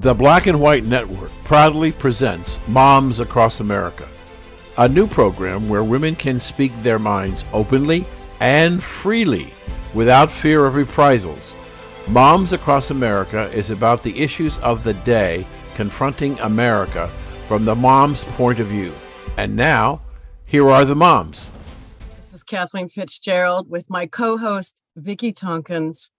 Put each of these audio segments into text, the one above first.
The Black and White Network proudly presents Moms Across America, a new program where women can speak their minds openly and freely without fear of reprisals. Moms Across America is about the issues of the day confronting America from the mom's point of view. And now, here are the moms. This is Kathleen Fitzgerald with my co host, Vicki Tompkins.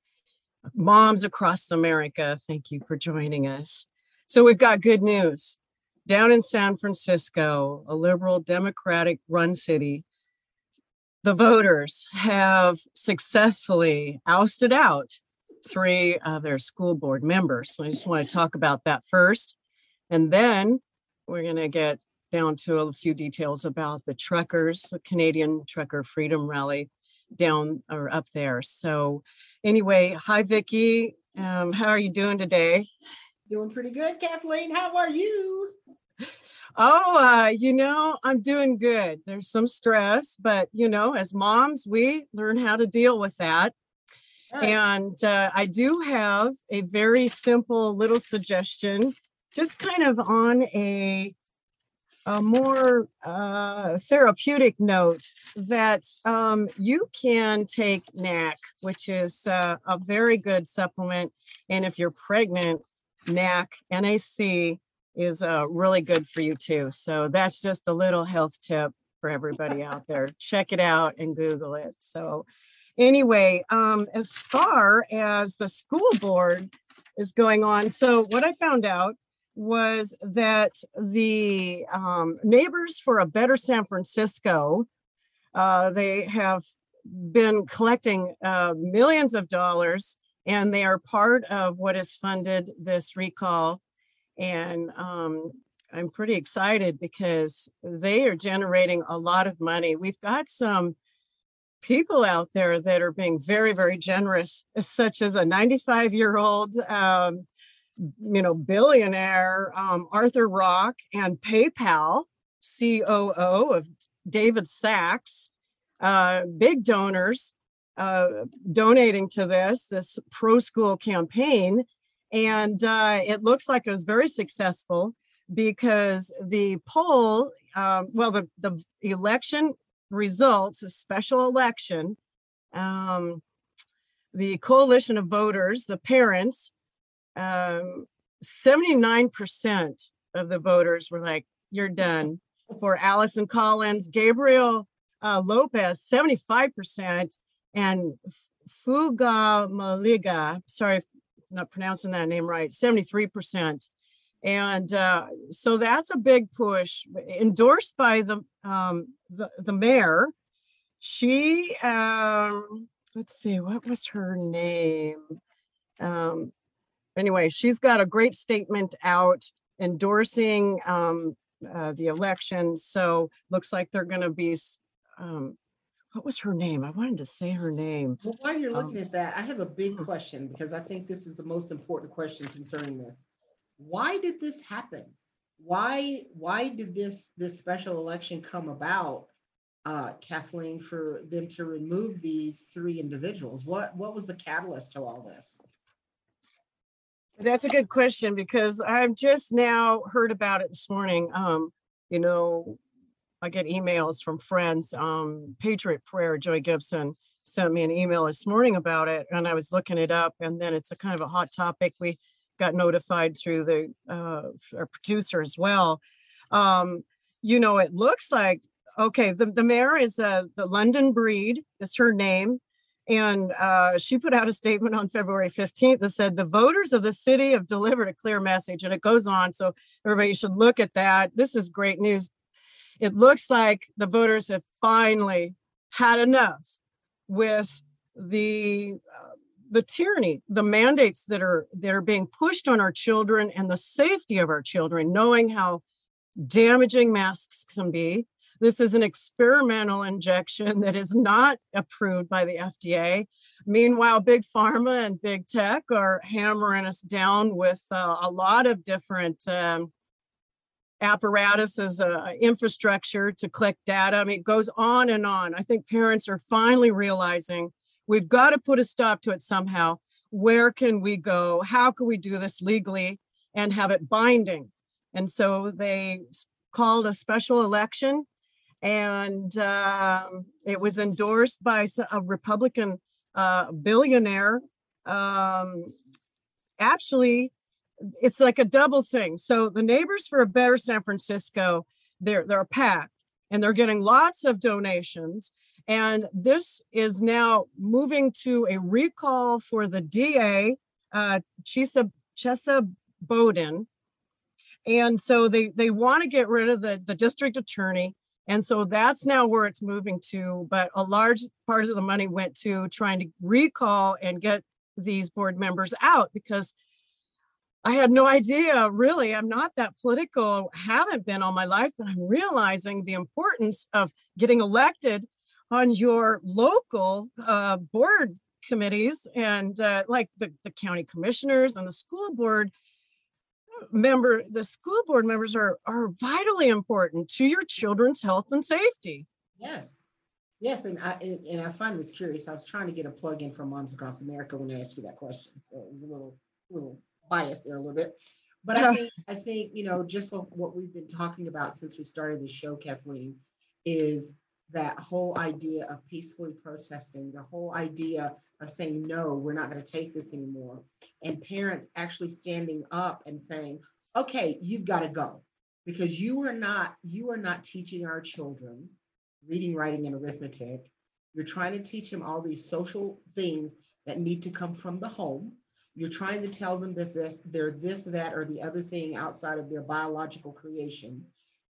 Moms across America, thank you for joining us. So, we've got good news. Down in San Francisco, a liberal Democratic run city, the voters have successfully ousted out three of their school board members. So, I just want to talk about that first. And then we're going to get down to a few details about the truckers, the Canadian Trucker Freedom Rally down or up there. So, anyway, hi, Vicki. Um, how are you doing today? Doing pretty good, Kathleen. How are you? Oh, uh, you know, I'm doing good. There's some stress, but you know, as moms, we learn how to deal with that. Right. And uh, I do have a very simple little suggestion, just kind of on a a more uh, therapeutic note that um, you can take NAC, which is uh, a very good supplement. And if you're pregnant, NAC, NAC is uh, really good for you too. So that's just a little health tip for everybody out there. Check it out and Google it. So, anyway, um, as far as the school board is going on, so what I found out was that the um, neighbors for a better San Francisco, uh, they have been collecting uh, millions of dollars, and they are part of what has funded this recall. And um, I'm pretty excited because they are generating a lot of money. We've got some people out there that are being very, very generous, such as a 95 year old um, you know, billionaire um, Arthur Rock and PayPal COO of David Sacks, uh, big donors uh, donating to this this pro school campaign, and uh, it looks like it was very successful because the poll, um, well, the the election results, a special election, um, the coalition of voters, the parents um, 79% of the voters were like, you're done. For Allison Collins, Gabriel uh, Lopez, 75%, and Fuga Maliga, sorry, not pronouncing that name right, 73%. And uh, so that's a big push, endorsed by the um, the, the mayor. She, um, let's see, what was her name? Um, anyway, she's got a great statement out endorsing um, uh, the election. So looks like they're going to be. Um, what was her name? I wanted to say her name. Well, while you're looking um, at that, I have a big hmm. question because I think this is the most important question concerning this. Why did this happen? Why why did this this special election come about, uh, Kathleen, for them to remove these three individuals? What what was the catalyst to all this? That's a good question because I've just now heard about it this morning. Um, you know, I get emails from friends. Um, Patriot Prayer, Joey Gibson sent me an email this morning about it, and I was looking it up. And then it's a kind of a hot topic. We got notified through the uh, our producer as well. Um, you know, it looks like okay. The the mayor is uh, the London Breed is her name. And uh, she put out a statement on February 15th that said the voters of the city have delivered a clear message. And it goes on. So everybody should look at that. This is great news. It looks like the voters have finally had enough with the uh, the tyranny the mandates that are that are being pushed on our children and the safety of our children knowing how damaging masks can be this is an experimental injection that is not approved by the FDA. Meanwhile, big pharma and big tech are hammering us down with uh, a lot of different um, apparatuses, uh, infrastructure to collect data. I mean, it goes on and on. I think parents are finally realizing we've got to put a stop to it somehow. Where can we go? How can we do this legally? and have it binding. And so they called a special election and um, it was endorsed by a Republican uh, billionaire. Um, actually, it's like a double thing. So the Neighbors for a Better San Francisco, they're they're packed and they're getting lots of donations. And this is now moving to a recall for the DA, uh, Chesa Chesa Boudin. And so they they want to get rid of the the district attorney. And so that's now where it's moving to. But a large part of the money went to trying to recall and get these board members out because I had no idea, really. I'm not that political, haven't been all my life, but I'm realizing the importance of getting elected on your local uh, board committees and uh, like the, the county commissioners and the school board member, the school board members are, are vitally important to your children's health and safety. Yes, yes, and I, and, and I find this curious. I was trying to get a plug in from Moms Across America when I asked you that question, so it was a little, little biased there a little bit. But I think, I think, you know, just what we've been talking about since we started the show, Kathleen, is that whole idea of peacefully protesting, the whole idea of saying, no, we're not going to take this anymore. And parents actually standing up and saying, okay, you've got to go because you are not, you are not teaching our children reading, writing, and arithmetic. You're trying to teach them all these social things that need to come from the home. You're trying to tell them that this, they're this, that, or the other thing outside of their biological creation.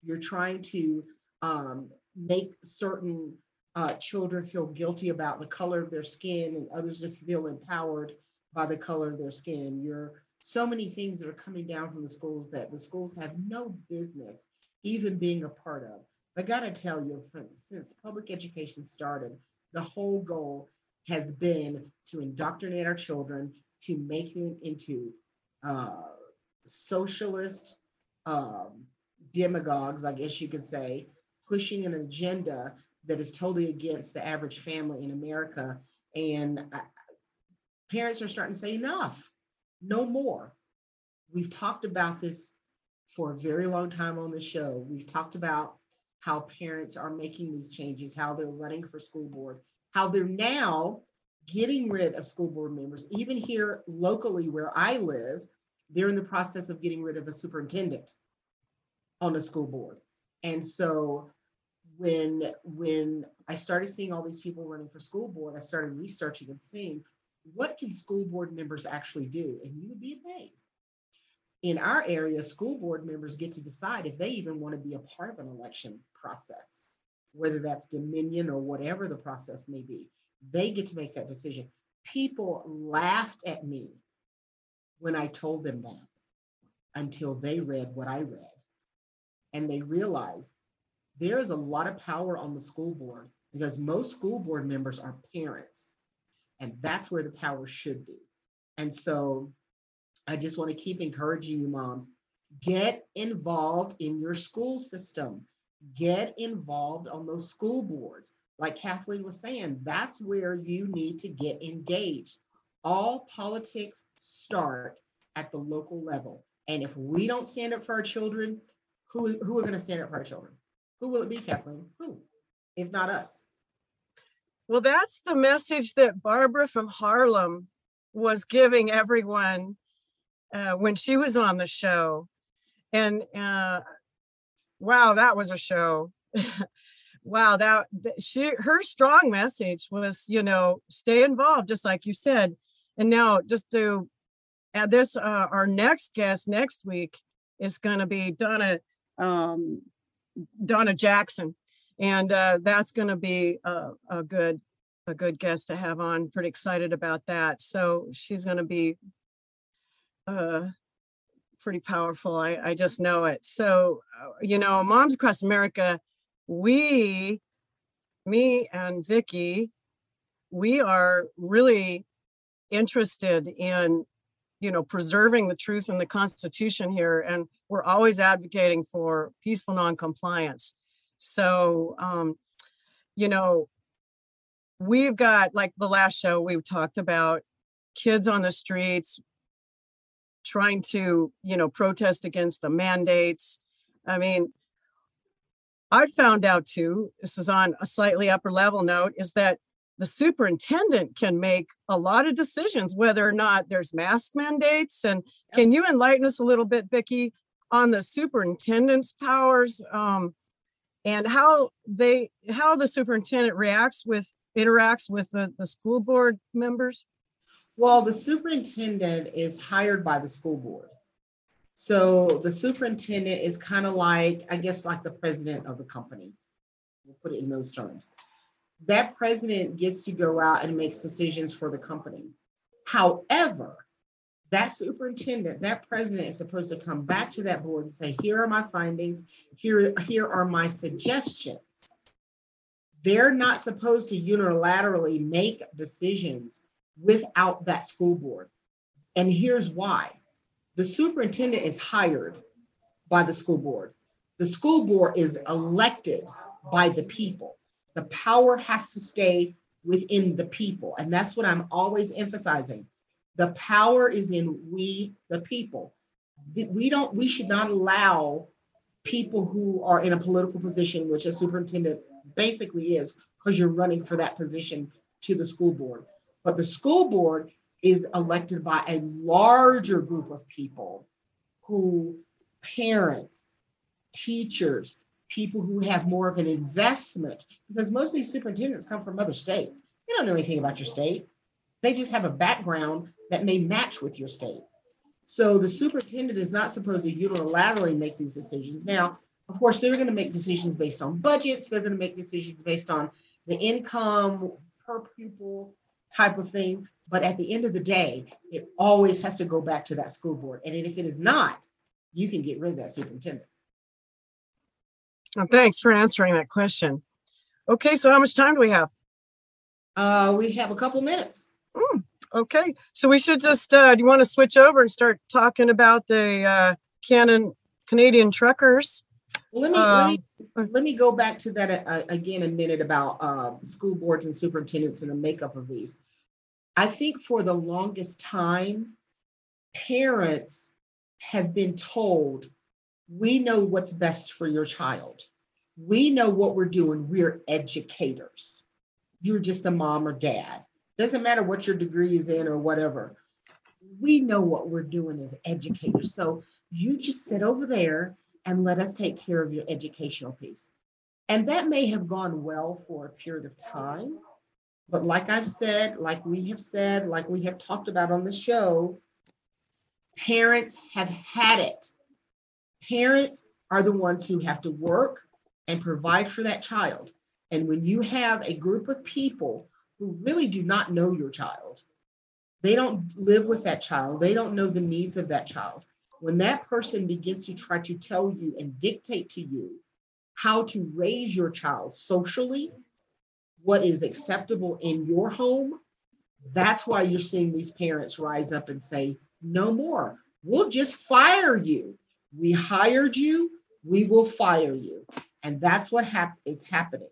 You're trying to um, make certain uh, children feel guilty about the color of their skin and others to feel empowered by the color of their skin. You're so many things that are coming down from the schools that the schools have no business even being a part of. I gotta tell you, since public education started, the whole goal has been to indoctrinate our children, to make them into uh, socialist um, demagogues, I guess you could say, pushing an agenda that is totally against the average family in America. And I- parents are starting to say, enough, no more. We've talked about this for a very long time on the show. We've talked about how parents are making these changes, how they're running for school board, how they're now getting rid of school board members. Even here locally where I live, they're in the process of getting rid of a superintendent on the school board. And so when when I started seeing all these people running for school board, I started researching and seeing what can school board members actually do? And you would be amazed. In our area, school board members get to decide if they even want to be a part of an election process, whether that's dominion or whatever the process may be. They get to make that decision. People laughed at me when I told them that until they read what I read. And they realize there is a lot of power on the school board because most school board members are parents. And that's where the power should be. And so I just want to keep encouraging you, moms, get involved in your school system, get involved on those school boards. Like Kathleen was saying, that's where you need to get engaged. All politics start at the local level. And if we don't stand up for our children, who, who are going to stand up for our children? Who will it be, Kathleen? Who, if not us? Well, that's the message that Barbara from Harlem was giving everyone uh, when she was on the show. And uh, wow, that was a show. wow, that she her strong message was, you know, stay involved, just like you said. And now, just to add this, uh, our next guest next week is going to be Donna um, Donna Jackson. And uh, that's going to be a, a good a good guest to have on. Pretty excited about that. So she's going to be uh pretty powerful. I i just know it. So uh, you know moms across america we me and vicky we are really interested in you know preserving the truth in the constitution here and we're always advocating for peaceful non-compliance so, um, you know, we've got like the last show we talked about kids on the streets trying to, you know, protest against the mandates. I mean, I found out too, this is on a slightly upper level note, is that the superintendent can make a lot of decisions whether or not there's mask mandates. And Yep. can you enlighten us a little bit, Vicki, on the superintendent's powers um, and how they how the superintendent reacts with interacts with the, the school board members? Well, the superintendent is hired by the school board. So the superintendent is kind of like, I guess, like the president of the company. We'll put it in those terms. That president gets to go out and makes decisions for the company. However, that superintendent, that president is supposed to come back to that board and say, here are my findings, here, here are my suggestions. They're not supposed to unilaterally make decisions without that school board. And here's why. The superintendent is hired by the school board. The school board is elected by the people. The power has to stay within the people. And that's what I'm always emphasizing. The power is in we, the people. We don't, we should not allow people who are in a political position, which a superintendent basically is, because you're running for that position to the school board. But the school board is elected by a larger group of people who parents, teachers, people who have more of an investment, because most of these superintendents come from other states. They don't know anything about your state. They just have a background that may match with your state. So the superintendent is not supposed to unilaterally make these decisions. Now, of course, they're going to make decisions based on budgets. They're going to make decisions based on the income per pupil type of thing. But at the end of the day, it always has to go back to that school board. And if it is not, you can get rid of that superintendent. Thanks for answering that question. Okay, so how much time do we have? Uh, we have a couple minutes. Okay, so we should just, uh, do you want to switch over and start talking about the, uh, Canon, Canadian truckers? Let me, let me, Um, let me go back to that uh, again a minute about uh, school boards and superintendents and the makeup of these. I think for the longest time, parents have been told, we know what's best for your child. We know what we're doing. We're educators. You're just a mom or dad. Doesn't matter what your degree is in or whatever. We know what we're doing as educators. So you just sit over there and let us take care of your educational piece. And that may have gone well for a period of time. But like I've said, like we have said, like we have talked about on the show, parents have had it. Parents are the ones who have to work and provide for that child. And when you have a group of people who really do not know your child, they don't live with that child, they don't know the needs of that child when that person begins to try to tell you and dictate to you how to raise your child socially, what is acceptable in your home, that's why you're seeing these parents rise up and say, no more. We'll just fire you. We hired you, we will fire you. And that's what hap- is happening.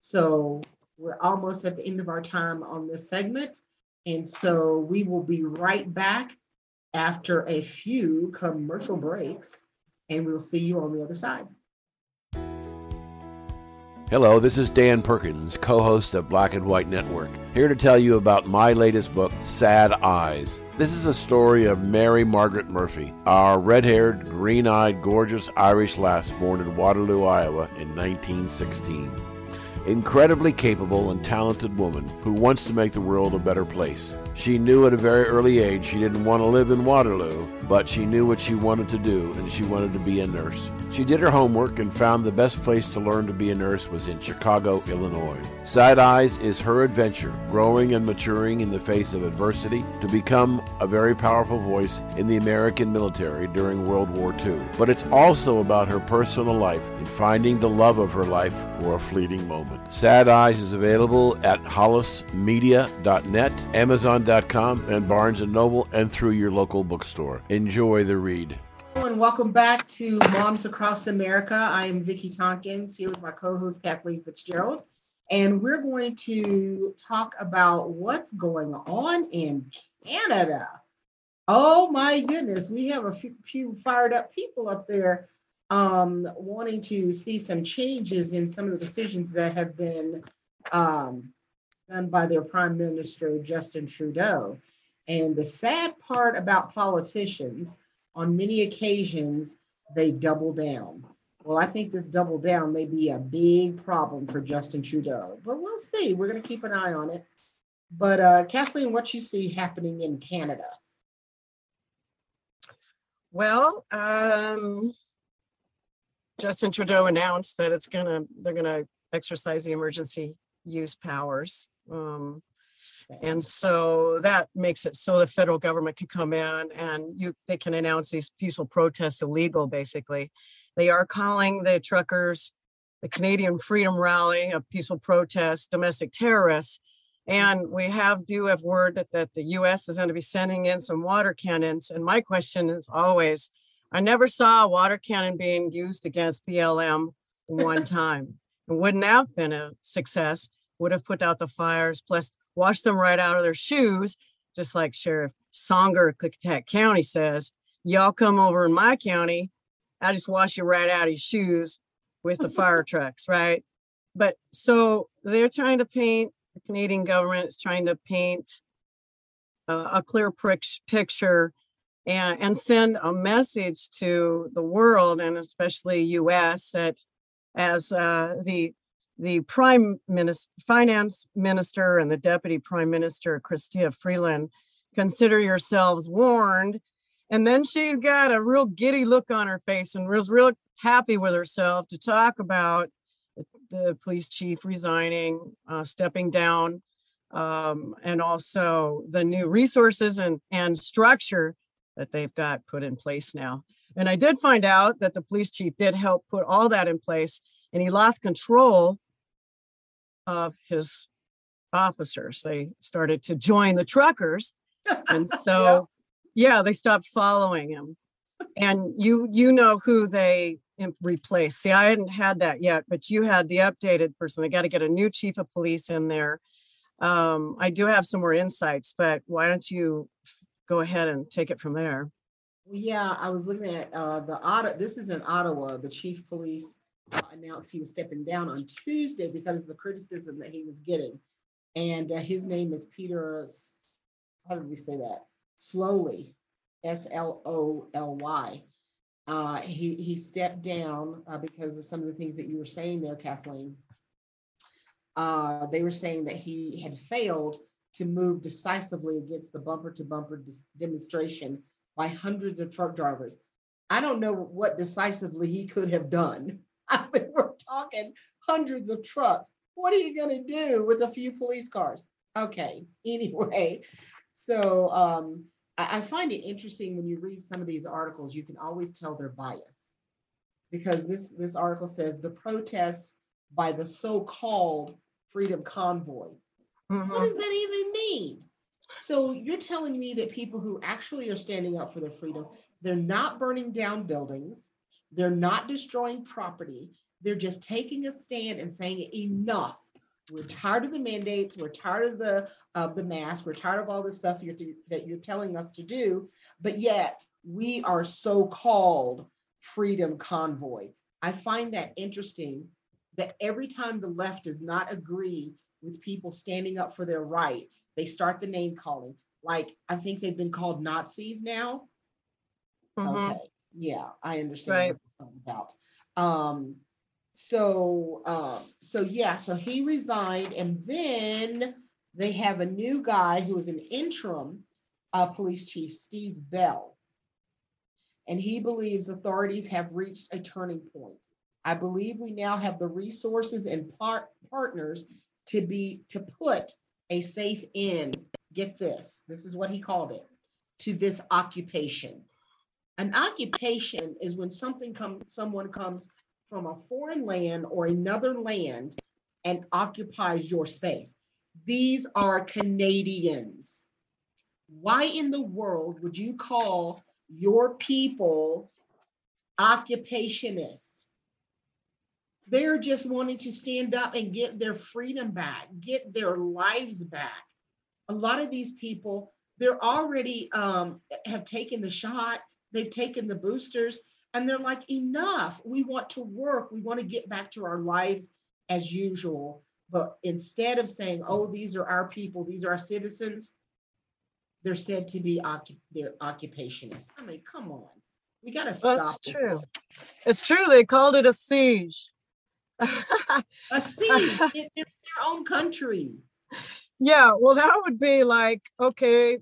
So we're almost at the end of our time on this segment. And so we will be right back after a few commercial breaks, and we'll see you on the other side. Hello, this is Dan Perkins, co host of Black and White Network, here to tell you about my latest book, Sad Eyes. This is a story of Mary Margaret Murphy, our red haired, green eyed, gorgeous Irish lass born in Waterloo, Iowa in 1916. Incredibly capable and talented woman who wants to make the world a better place. She knew at a very early age she didn't want to live in Waterloo, but she knew what she wanted to do and she wanted to be a nurse. She did her homework and found the best place to learn to be a nurse was in Chicago, Illinois. Sad Eyes is her adventure, growing and maturing in the face of adversity to become a very powerful voice in the American military during World War II. But it's also about her personal life and finding the love of her life for a fleeting moment. Sad Eyes is available at hollismedia.net, amazon.com, and Barnes & Noble, and through your local bookstore. Enjoy the read. Hello And welcome back to Moms Across America. I am Vicki Tompkins here with my co-host Kathleen Fitzgerald, and we're going to talk about what's going on in Canada. Oh my goodness, we have a few, few fired up people up there um, wanting to see some changes in some of the decisions that have been um, done by their Prime Minister Justin Trudeau. And the sad part about politicians, on many occasions, they double down. Well, I think this double down may be a big problem for Justin Trudeau, but we'll see. We're going to keep an eye on it. But uh, Kathleen, what you see happening in Canada? Well, um, Justin Trudeau announced that it's gonna, they're gonna exercise the emergency use powers. Um, and so that makes it so the federal government can come in and you, they can announce these peaceful protests illegal, basically. They are calling the truckers, the Canadian Freedom Rally, a peaceful protest, domestic terrorists. And we have do have word that, that the US is going to be sending in some water cannons. And my question is always, I never saw a water cannon being used against BLM one time. It wouldn't have been a success, would have put out the fires, plus washed them right out of their shoes, just like Sheriff Songer, of Klickitat County says. Y'all come over in my county, I just wash you right out of your shoes with the fire trucks, right? But so they're trying to paint the Canadian government is trying to paint uh, a clear picture and, and send a message to the world and especially U.S. that as uh, the the prime minister, finance minister, and the deputy prime minister, Chrystia Freeland, consider yourselves warned. And then she got a real giddy look on her face and was real happy with herself to talk about the police chief resigning, uh, stepping down, um, and also the new resources and, and structure that they've got put in place now. And I did find out that the police chief did help put all that in place, and he lost control of his officers. They started to join the truckers, and so yeah. yeah, they stopped following him. And you you know who they replaced. See, I hadn't had that yet, but you had the updated person. They got to get a new chief of police in there. Um, I do have some more insights, but why don't you go ahead and take it from there? Yeah, I was looking at uh, the Ottawa. This is in Ottawa. The chief police uh, announced he was stepping down on Tuesday because of the criticism that he was getting, and uh, his name is Peter. How did we say that? Slowly, S L O L Y. Uh, he, he stepped down uh, because of some of the things that you were saying there, Kathleen. Uh, they were saying that he had failed to move decisively against the bumper to bumper demonstration by hundreds of truck drivers. I don't know what decisively he could have done. I mean, we're talking hundreds of trucks. What are you going to do with a few police cars? Okay, anyway. So um, I, I find it interesting when you read some of these articles, you can always tell their bias. Because this, this article says the protests by the so-called Freedom Convoy. Mm-hmm. What does that even mean? So you're telling me that people who actually are standing up for their freedom, they're not burning down buildings, they're not destroying property, they're just taking a stand and saying enough. We're tired of the mandates. We're tired of the of the mask. We're tired of all this stuff you're that you're telling us to do. But yet we are so-called freedom convoy. I find that interesting that every time the left does not agree with people standing up for their right, they start the name calling. Like I think they've been called Nazis now. Mm-hmm. Okay, yeah, I understand right. what you're talking about. Um, so uh, so yeah, so he resigned, and then they have a new guy who is an interim uh, police chief, Steve Bell, and he believes authorities have reached a turning point. I believe we now have the resources and par- partners to be to put a safe end. Get this. This is what he called it to this occupation. An occupation is when something comes, someone comes from a foreign land or another land and occupies your space. These are Canadians. Why in the world would you call your people occupationists? They're just wanting to stand up and get their freedom back, get their lives back. A lot of these people they're already um, have taken the shot, they've taken the boosters, and they're like, enough. We want to work. We want to get back to our lives as usual. But instead of saying, oh, these are our people, these are our citizens, they're said to be occup- they're occupationists. I mean, come on. We got to stop. That's true. It's true. They called it a siege. A siege in in their own country. Yeah, well, that would be like, okay,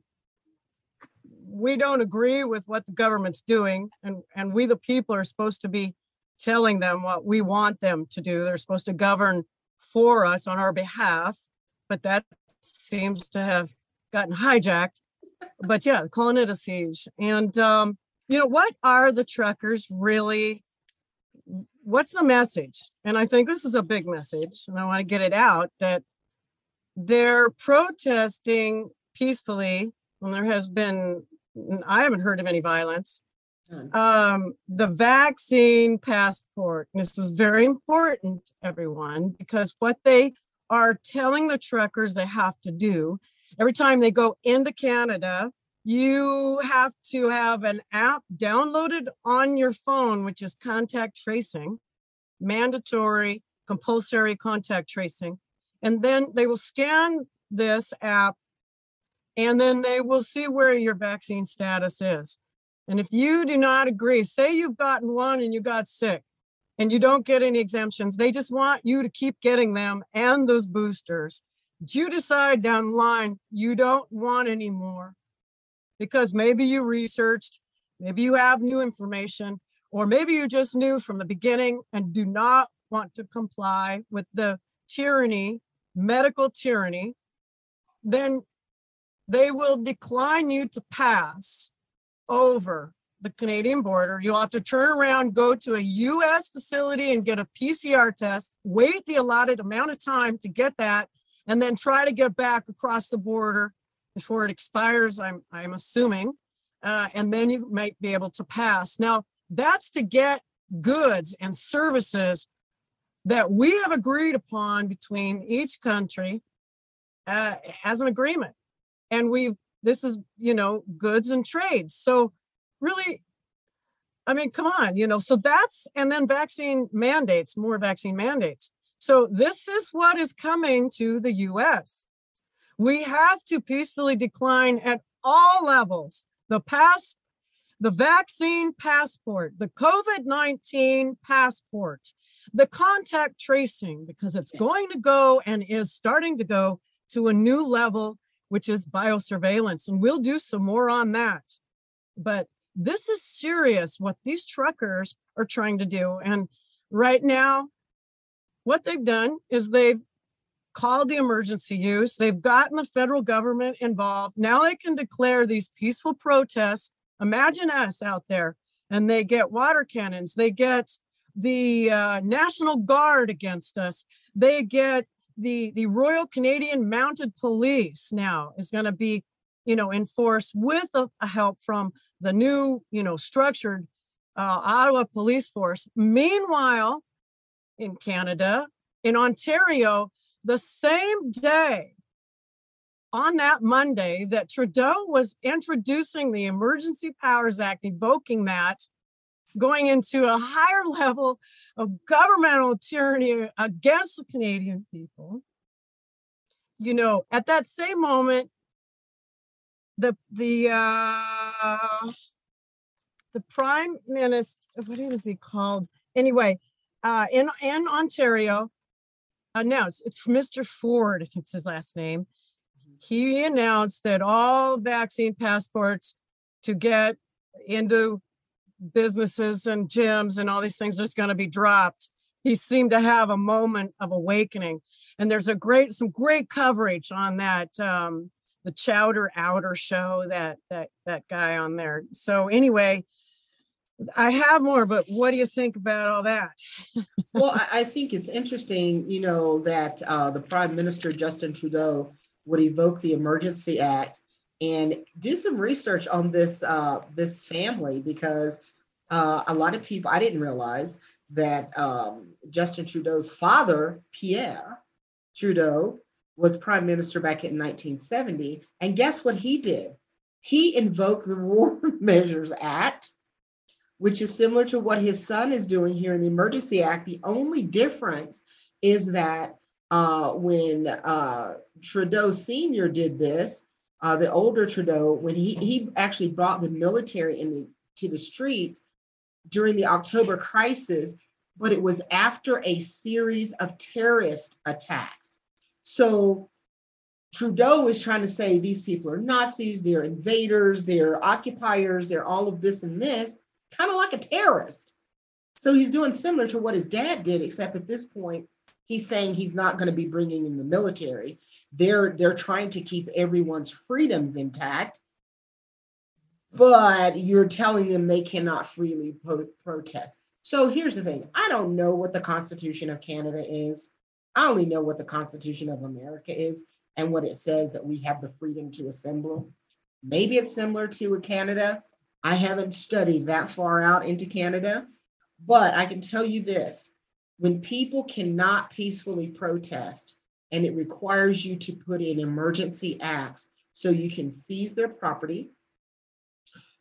we don't agree with what the government's doing, and, and we, the people, are supposed to be telling them what we want them to do. They're supposed to govern for us on our behalf, but that seems to have gotten hijacked. But yeah, calling it a siege. And, um, you know, what are the truckers really? What's the message? And I think this is a big message, and I want to get it out that they're protesting peacefully and there has been i haven't heard of any violence um the vaccine passport and this is very important everyone because what they are telling the truckers they have to do every time they go into canada you have to have an app downloaded on your phone which is contact tracing mandatory compulsory contact tracing and then they will scan this app and then they will see where your vaccine status is. And if you do not agree, say you've gotten one and you got sick and you don't get any exemptions, they just want you to keep getting them and those boosters. You decide down the line you don't want any more because maybe you researched, maybe you have new information, or maybe you just knew from the beginning and do not want to comply with the tyranny medical tyranny, then they will decline you to pass over the Canadian border. You'll have to turn around, go to a US facility and get a PCR test, wait the allotted amount of time to get that, and then try to get back across the border before it expires, I'm, I'm assuming. Uh, and then you might be able to pass. Now, that's to get goods and services that we have agreed upon between each country uh, as an agreement. And we've, this is, you know, goods and trades. So really, I mean, come on, you know, so that's, and then vaccine mandates, more vaccine mandates. So this is what is coming to the US. We have to peacefully decline at all levels the pass, the vaccine passport, the COVID 19 passport, the contact tracing, because it's going to go and is starting to go to a new level, which is biosurveillance. And we'll do some more on that. But this is serious what these truckers are trying to do. And right now, what they've done is they've called the emergency use, they've gotten the federal government involved. Now they can declare these peaceful protests. Imagine us out there, and they get water cannons, they get the uh, National Guard against us. They get the the Royal Canadian Mounted Police now is going to be, you know, enforced with a, a, help from the new, you know, structured uh, Ottawa Police Force. Meanwhile, in Canada, in Ontario, the same day on that Monday that Trudeau was introducing the Emergency Powers Act, evoking that going into a higher level of governmental tyranny against the Canadian people. You know, at that same moment, the the uh, the prime minister, what is he called? Anyway, uh, in in Ontario, announced it's Mr. Ford, I think it's his last name. He announced that all vaccine passports to get into businesses and gyms and all these things are just going to be dropped. He seemed to have a moment of awakening. And there's a great, some great coverage on that, um, the Chowder Outer show, that that that guy on there. So anyway, I have more, but what do you think about all that? well, I, think it's interesting, you know, that uh, the Prime Minister Justin Trudeau would evoke the Emergency Act and do some research on this uh, this family because uh, a lot of people, I didn't realize that um, Justin Trudeau's father, Pierre Trudeau, was prime minister back in 1970. And guess what he did? He invoked the War Measures Act, which is similar to what his son is doing here in the Emergency Act. The only difference is that uh, when uh, Trudeau Sr. did this, uh, the older Trudeau, when he, he actually brought the military in the, to the streets during the October crisis, but it was after a series of terrorist attacks. So Trudeau is trying to say these people are Nazis, they're invaders, they're occupiers, they're all of this and this, kind of like a terrorist. So he's doing similar to what his dad did, except at this point, he's saying he's not going to be bringing in the military. They're they're trying to keep everyone's freedoms intact, but you're telling them they cannot freely pro- protest. So here's the thing: I don't know what the Constitution of Canada is. I only know what the Constitution of America is and what it says that we have the freedom to assemble. Maybe it's similar to a Canada. I haven't studied that far out into Canada, but I can tell you this when people cannot peacefully protest and it requires you to put in emergency acts so you can seize their property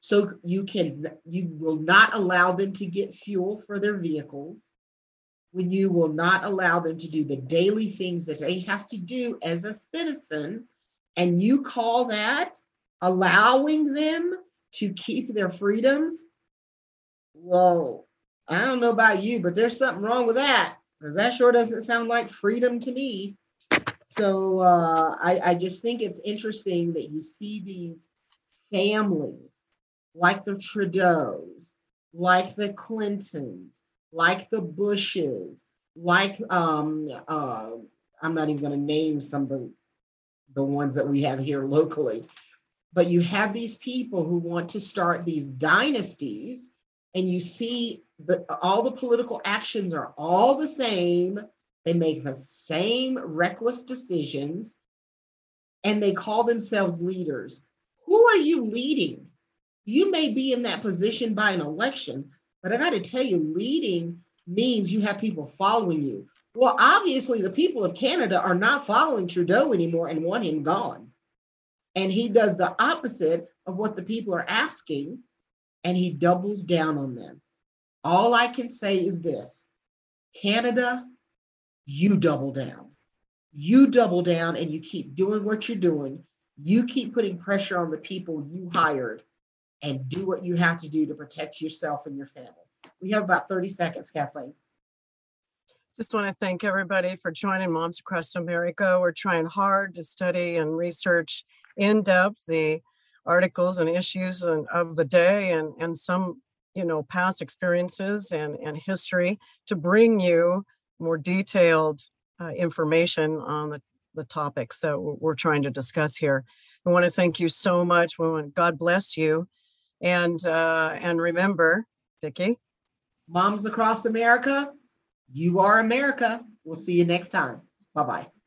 so you can you will not allow them to get fuel for their vehicles when you will not allow them to do the daily things that they have to do as a citizen and you call that allowing them to keep their freedoms well I don't know about you, but there's something wrong with that because that sure doesn't sound like freedom to me. So uh, I, I just think it's interesting that you see these families like the Trudeaus, like the Clintons, like the Bushes, like um, uh, I'm not even going to name some of the, the ones that we have here locally, but you have these people who want to start these dynasties and you see the all the political actions are all the same. They make the same reckless decisions and they call themselves leaders. Who are you leading? You may be in that position by an election but i got to tell you leading means you have people following you. Well obviously the people of canada are not following trudeau anymore and want him gone and he does the opposite of what the people are asking and he doubles down on them. All I can say is this Canada, you double down. You double down and you keep doing what you're doing. You keep putting pressure on the people you hired and do what you have to do to protect yourself and your family. We have about 30 seconds, Kathleen. Just want to thank everybody for joining Moms Across America. We're trying hard to study and research in depth the articles and issues and, of the day and, and some you know past experiences and, and history to bring you more detailed uh, information on the, the topics that we're trying to discuss here. I want to thank you so much. We want God bless you, and uh, and remember, Vicki, moms across America, you are America. We'll see you next time. Bye bye.